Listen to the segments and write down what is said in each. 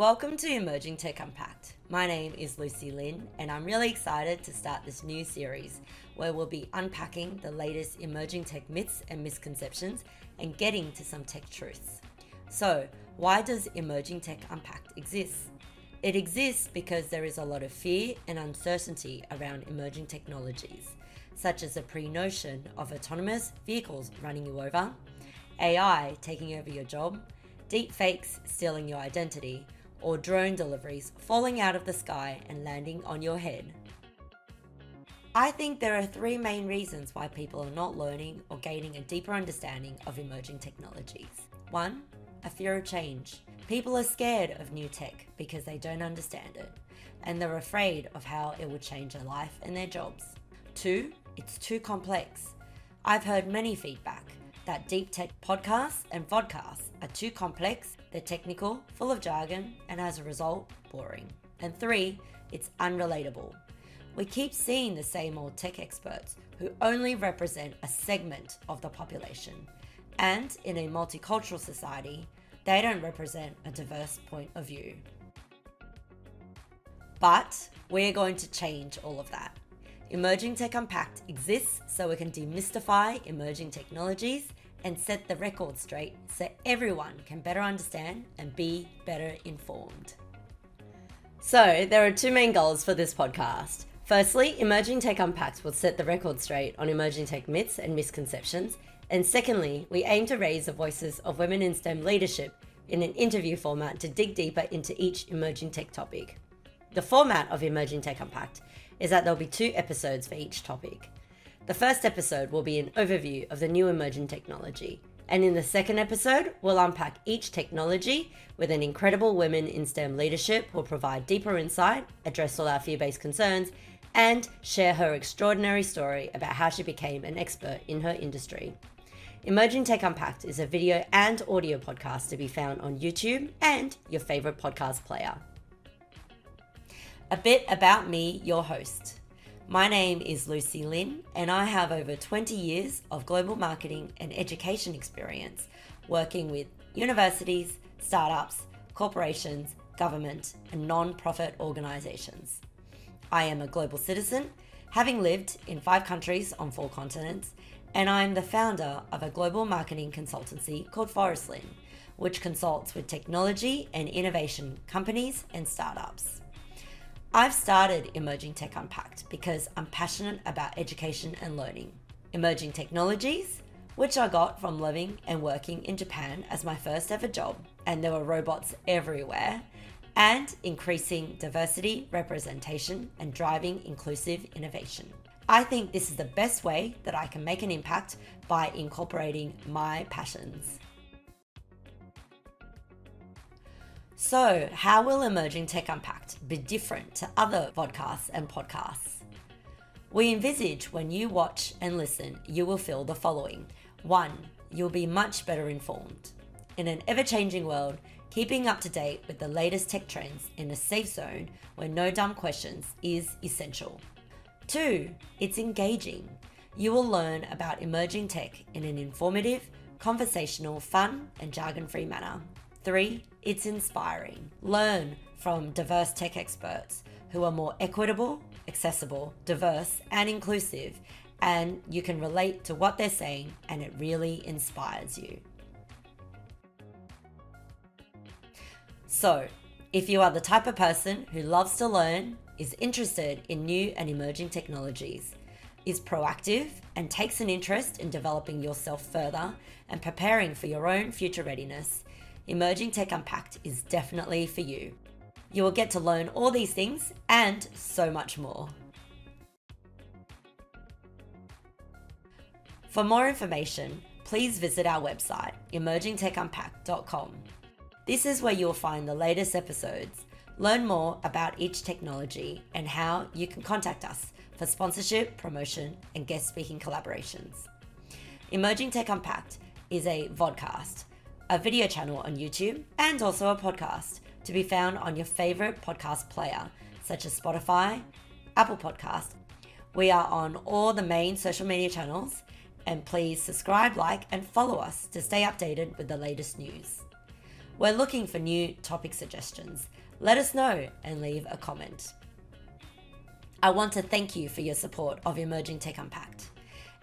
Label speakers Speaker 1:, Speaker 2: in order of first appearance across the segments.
Speaker 1: Welcome to Emerging Tech Unpacked. My name is Lucy Lin, and I'm really excited to start this new series where we'll be unpacking the latest emerging tech myths and misconceptions and getting to some tech truths. So, why does Emerging Tech Unpacked exist? It exists because there is a lot of fear and uncertainty around emerging technologies, such as the pre notion of autonomous vehicles running you over, AI taking over your job, deep fakes stealing your identity, or drone deliveries falling out of the sky and landing on your head. I think there are three main reasons why people are not learning or gaining a deeper understanding of emerging technologies. One, a fear of change. People are scared of new tech because they don't understand it, and they're afraid of how it will change their life and their jobs. Two, it's too complex. I've heard many feedback that deep tech podcasts and vodcasts are too complex, they're technical, full of jargon, and as a result, boring. And three, it's unrelatable. We keep seeing the same old tech experts who only represent a segment of the population. And in a multicultural society, they don't represent a diverse point of view. But we're going to change all of that. Emerging Tech Unpacked exists so we can demystify emerging technologies and set the record straight so everyone can better understand and be better informed. So, there are two main goals for this podcast. Firstly, Emerging Tech Unpacked will set the record straight on emerging tech myths and misconceptions. And secondly, we aim to raise the voices of women in STEM leadership in an interview format to dig deeper into each emerging tech topic. The format of Emerging Tech Unpacked is that there'll be two episodes for each topic. The first episode will be an overview of the new emerging technology, and in the second episode, we'll unpack each technology with an incredible women in STEM leadership who'll provide deeper insight, address all our fear based concerns, and share her extraordinary story about how she became an expert in her industry. Emerging Tech Unpacked is a video and audio podcast to be found on YouTube and your favorite podcast player. A bit about me, your host. My name is Lucy Lin, and I have over 20 years of global marketing and education experience working with universities, startups, corporations, government, and non profit organizations. I am a global citizen, having lived in five countries on four continents, and I am the founder of a global marketing consultancy called Forestlin, which consults with technology and innovation companies and startups. I've started Emerging Tech Unpacked because I'm passionate about education and learning. Emerging technologies, which I got from living and working in Japan as my first ever job, and there were robots everywhere, and increasing diversity, representation, and driving inclusive innovation. I think this is the best way that I can make an impact by incorporating my passions. So, how will Emerging Tech Unpacked be different to other podcasts and podcasts? We envisage when you watch and listen, you will feel the following. One, you'll be much better informed. In an ever changing world, keeping up to date with the latest tech trends in a safe zone where no dumb questions is essential. Two, it's engaging. You will learn about emerging tech in an informative, conversational, fun, and jargon free manner. Three, it's inspiring. Learn from diverse tech experts who are more equitable, accessible, diverse, and inclusive, and you can relate to what they're saying, and it really inspires you. So, if you are the type of person who loves to learn, is interested in new and emerging technologies, is proactive, and takes an interest in developing yourself further and preparing for your own future readiness, Emerging Tech Unpacked is definitely for you. You will get to learn all these things and so much more. For more information, please visit our website, emergingtechunpacked.com. This is where you'll find the latest episodes, learn more about each technology, and how you can contact us for sponsorship, promotion, and guest speaking collaborations. Emerging Tech Unpacked is a vodcast a video channel on YouTube, and also a podcast to be found on your favorite podcast player, such as Spotify, Apple Podcast. We are on all the main social media channels, and please subscribe, like, and follow us to stay updated with the latest news. We're looking for new topic suggestions. Let us know and leave a comment. I want to thank you for your support of Emerging Tech Unpacked.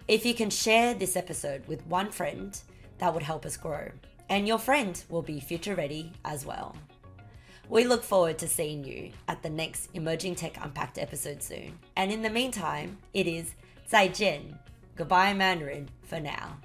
Speaker 1: If you can share this episode with one friend, that would help us grow. And your friend will be future ready as well. We look forward to seeing you at the next Emerging Tech Unpacked episode soon. And in the meantime, it is 再见, goodbye Mandarin for now.